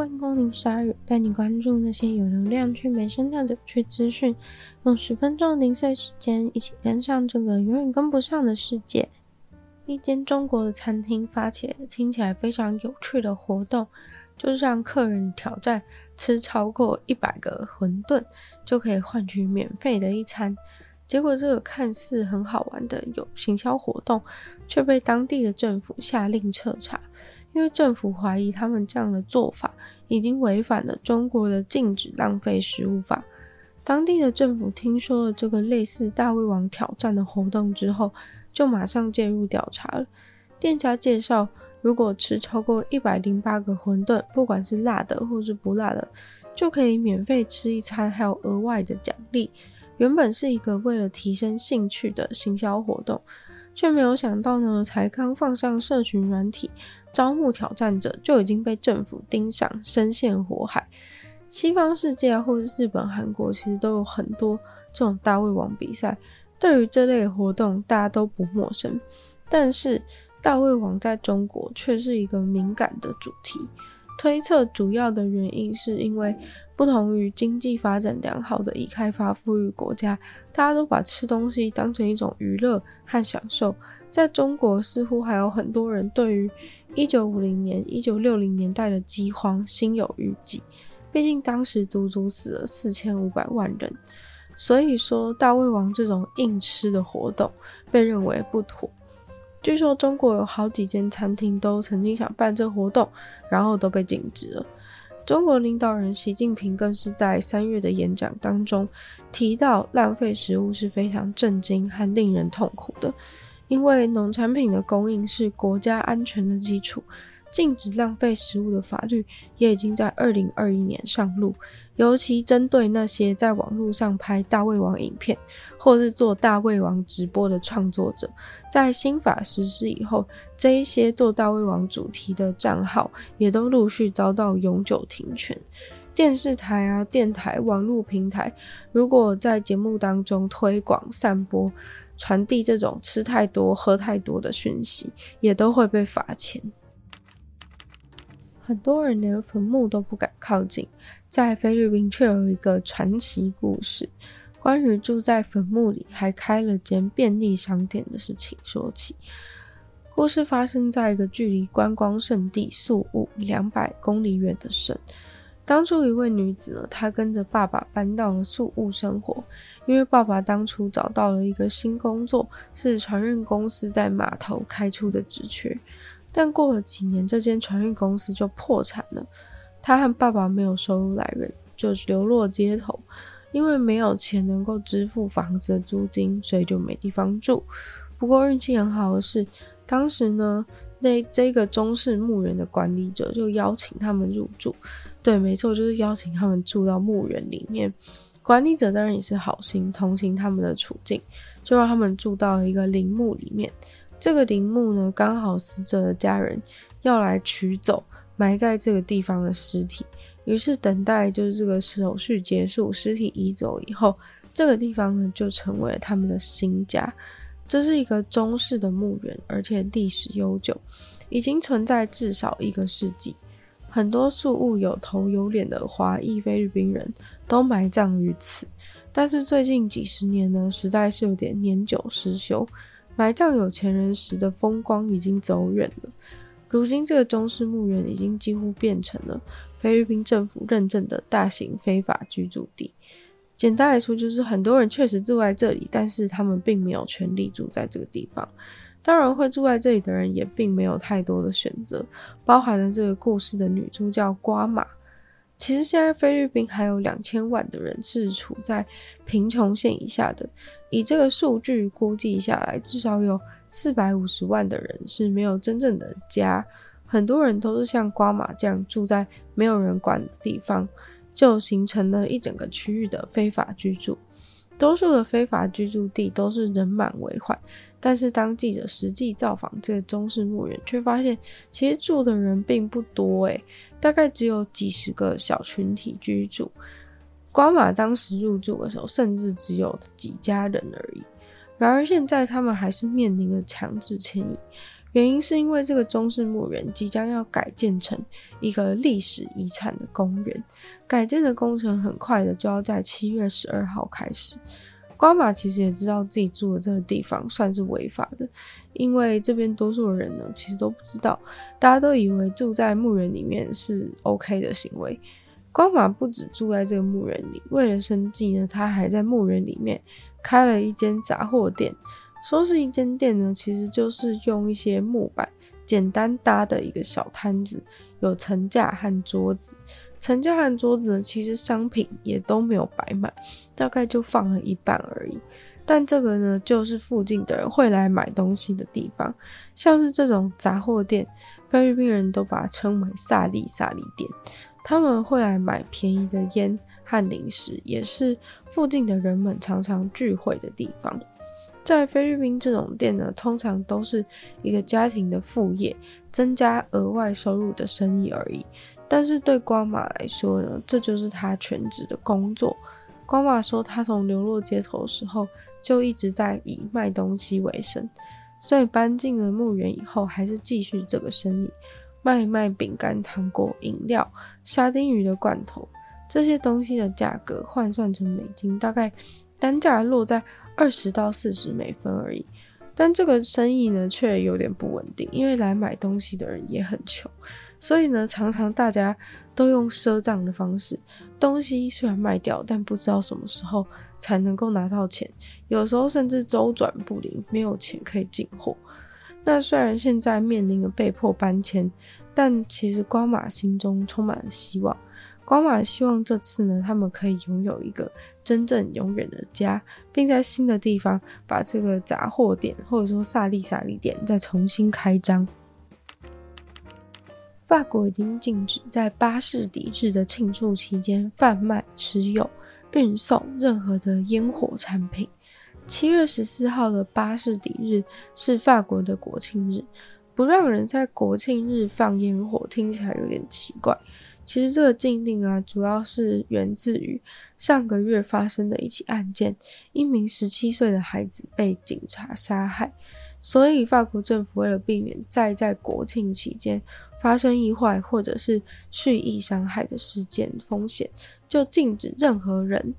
欢迎光临鲨语，带你关注那些有流量却没声量的有趣资讯。用十分钟零碎时间，一起跟上这个永远跟不上的世界。一间中国的餐厅发起了听起来非常有趣的活动，就是让客人挑战吃超过一百个馄饨，就可以换取免费的一餐。结果，这个看似很好玩的有行销活动，却被当地的政府下令彻查。因为政府怀疑他们这样的做法已经违反了中国的禁止浪费食物法。当地的政府听说了这个类似大胃王挑战的活动之后，就马上介入调查了。店家介绍，如果吃超过一百零八个馄饨，不管是辣的或是不辣的，就可以免费吃一餐，还有额外的奖励。原本是一个为了提升兴趣的行销活动，却没有想到呢，才刚放上社群软体。招募挑战者就已经被政府盯上，深陷火海。西方世界或是日本、韩国，其实都有很多这种大胃王比赛。对于这类活动，大家都不陌生。但是大胃王在中国却是一个敏感的主题。推测主要的原因是因为。不同于经济发展良好的已开发富裕国家，大家都把吃东西当成一种娱乐和享受。在中国，似乎还有很多人对于一九五零年、一九六零年代的饥荒心有余悸。毕竟当时足足死了四千五百万人，所以说大胃王这种硬吃的活动被认为不妥。据说中国有好几间餐厅都曾经想办这个活动，然后都被禁止了。中国领导人习近平更是在三月的演讲当中提到，浪费食物是非常震惊和令人痛苦的，因为农产品的供应是国家安全的基础。禁止浪费食物的法律也已经在二零二一年上路。尤其针对那些在网络上拍大胃王影片，或是做大胃王直播的创作者，在新法实施以后，这一些做大胃王主题的账号也都陆续遭到永久停权。电视台啊、电台、网络平台，如果在节目当中推广、散播、传递这种吃太多、喝太多的讯息，也都会被罚钱。很多人连坟墓都不敢靠近。在菲律宾却有一个传奇故事，关于住在坟墓里还开了间便利商店的事情说起。故事发生在一个距离观光圣地宿雾两百公里远的省。当初一位女子，她跟着爸爸搬到了宿雾生活，因为爸爸当初找到了一个新工作，是船运公司在码头开出的职缺。但过了几年，这间船运公司就破产了。他和爸爸没有收入来源，就流落街头，因为没有钱能够支付房子的租金，所以就没地方住。不过运气很好的是，当时呢，那这个中式墓园的管理者就邀请他们入住。对，没错，就是邀请他们住到墓园里面。管理者当然也是好心，同情他们的处境，就让他们住到一个陵墓里面。这个陵墓呢，刚好死者的家人要来取走。埋在这个地方的尸体，于是等待就是这个手续结束，尸体移走以后，这个地方呢就成为了他们的新家。这是一个中式的墓园，而且历史悠久，已经存在至少一个世纪。很多宿雾有头有脸的华裔菲律宾人都埋葬于此，但是最近几十年呢，实在是有点年久失修，埋葬有钱人时的风光已经走远了。如今，这个中式墓园已经几乎变成了菲律宾政府认证的大型非法居住地。简单来说，就是很多人确实住在这里，但是他们并没有权利住在这个地方。当然，会住在这里的人也并没有太多的选择，包含了这个故事的女主角瓜马。其实，现在菲律宾还有两千万的人是处在贫穷线以下的。以这个数据估计下来，至少有。四百五十万的人是没有真正的家，很多人都是像瓜玛这样住在没有人管的地方，就形成了一整个区域的非法居住。多数的非法居住地都是人满为患，但是当记者实际造访这个中式墓园，却发现其实住的人并不多，诶，大概只有几十个小群体居住。瓜马当时入住的时候，甚至只有几家人而已。然而现在，他们还是面临了强制迁移。原因是因为这个中式墓园即将要改建成一个历史遗产的公园，改建的工程很快的就要在七月十二号开始。光马其实也知道自己住的这个地方算是违法的，因为这边多数人呢其实都不知道，大家都以为住在墓园里面是 OK 的行为。光马不止住在这个墓园里，为了生计呢，他还在墓园里面开了一间杂货店。说是一间店呢，其实就是用一些木板简单搭的一个小摊子，有层架和桌子。陈家和桌子，其实商品也都没有摆满，大概就放了一半而已。但这个呢，就是附近的人会来买东西的地方。像是这种杂货店，菲律宾人都把它称为萨利萨利店。他们会来买便宜的烟和零食，也是附近的人们常常聚会的地方。在菲律宾，这种店呢，通常都是一个家庭的副业，增加额外收入的生意而已。但是对光马来说呢，这就是他全职的工作。光马说，他从流落街头时候就一直在以卖东西为生，所以搬进了墓园以后，还是继续这个生意，卖卖饼干、糖果、饮料、沙丁鱼的罐头这些东西的价格换算成美金，大概单价落在。二十到四十美分而已，但这个生意呢却有点不稳定，因为来买东西的人也很穷，所以呢常常大家都用赊账的方式，东西虽然卖掉，但不知道什么时候才能够拿到钱，有时候甚至周转不灵，没有钱可以进货。那虽然现在面临着被迫搬迁，但其实光马心中充满了希望。光马希望这次呢，他们可以拥有一个真正永远的家，并在新的地方把这个杂货店或者说萨利萨利店再重新开张。法国已经禁止在巴士底日的庆祝期间贩卖、持有、运送任何的烟火产品。七月十四号的巴士底日是法国的国庆日，不让人在国庆日放烟火，听起来有点奇怪。其实这个禁令啊，主要是源自于上个月发生的一起案件，一名十七岁的孩子被警察杀害，所以法国政府为了避免再在国庆期间发生意外或者是蓄意伤害的事件风险，就禁止任何人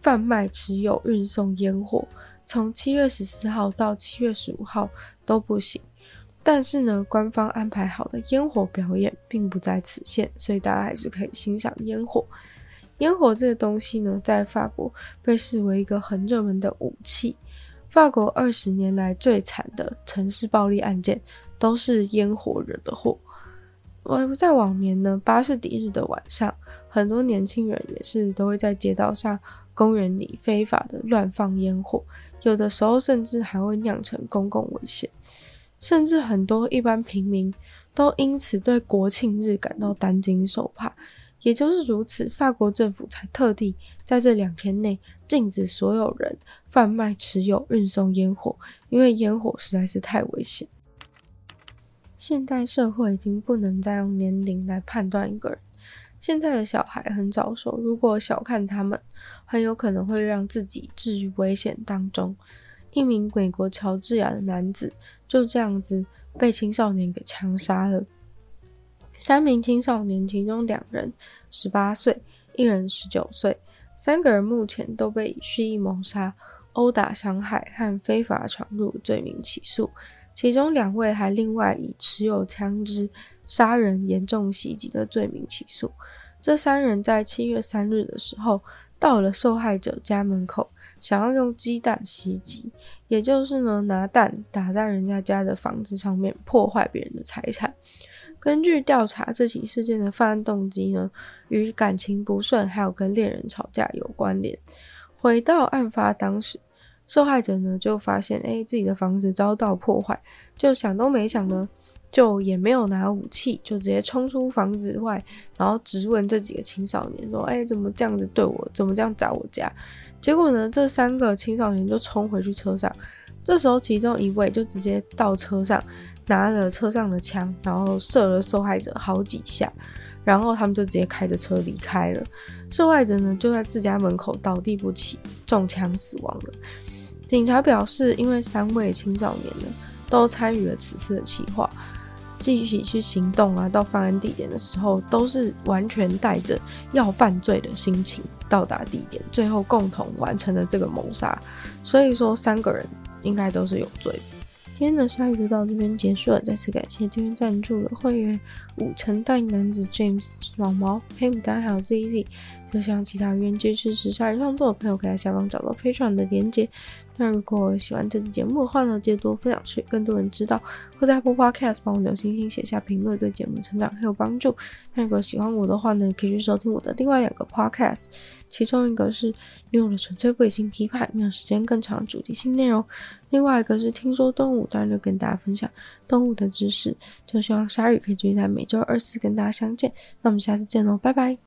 贩卖、持有、运送烟火，从七月十四号到七月十五号都不行。但是呢，官方安排好的烟火表演并不在此限，所以大家还是可以欣赏烟火。烟火这个东西呢，在法国被视为一个很热门的武器。法国二十年来最惨的城市暴力案件都是烟火惹的祸。而在往年呢，巴士底日的晚上，很多年轻人也是都会在街道上、公园里非法的乱放烟火，有的时候甚至还会酿成公共危险。甚至很多一般平民都因此对国庆日感到担惊受怕。也就是如此，法国政府才特地在这两天内禁止所有人贩卖、持有、运送烟火，因为烟火实在是太危险。现代社会已经不能再用年龄来判断一个人。现在的小孩很早熟，如果小看他们，很有可能会让自己置于危险当中。一名美国乔治亚的男子就这样子被青少年给枪杀了。三名青少年，其中两人十八岁，一人十九岁，三个人目前都被以蓄意谋杀、殴打、伤害和非法闯入罪名起诉。其中两位还另外以持有枪支、杀人、严重袭击的罪名起诉。这三人在七月三日的时候到了受害者家门口。想要用鸡蛋袭击，也就是呢，拿蛋打在人家家的房子上面，破坏别人的财产。根据调查，这起事件的犯案动机呢，与感情不顺还有跟恋人吵架有关联。回到案发当时，受害者呢就发现，哎，自己的房子遭到破坏，就想都没想呢，就也没有拿武器，就直接冲出房子外，然后质问这几个青少年说，哎，怎么这样子对我，怎么这样砸我家？结果呢，这三个青少年就冲回去车上。这时候，其中一位就直接到车上，拿了车上的枪，然后射了受害者好几下，然后他们就直接开着车离开了。受害者呢，就在自家门口倒地不起，中枪死亡了。警察表示，因为三位青少年呢都参与了此次的企划。一起去行动啊，到犯案地点的时候，都是完全带着要犯罪的心情到达地点，最后共同完成了这个谋杀。所以说，三个人应该都是有罪的。今天的鲨鱼就到这边结束了，再次感谢今天赞助的会员五层大男子 James 老毛、黑牡丹还有 ZZ。就像其他语言支持鲨鱼创作的朋友，可以在下方找到 Patreon 的连接。那如果喜欢这期节目的话呢，记得多分享出去，更多人知道。或在 Apple Podcast 帮我留星星，写下评论，对节目成长很有帮助。那如果喜欢我的话呢，可以去收听我的另外两个 Podcast，其中一个是女友的纯粹不理性批判，没有时间更长主题性内容；另外一个是听说动物，当然就跟大家分享动物的知识。就希望鲨鱼可以继续在每周二四跟大家相见。那我们下次见喽，拜拜。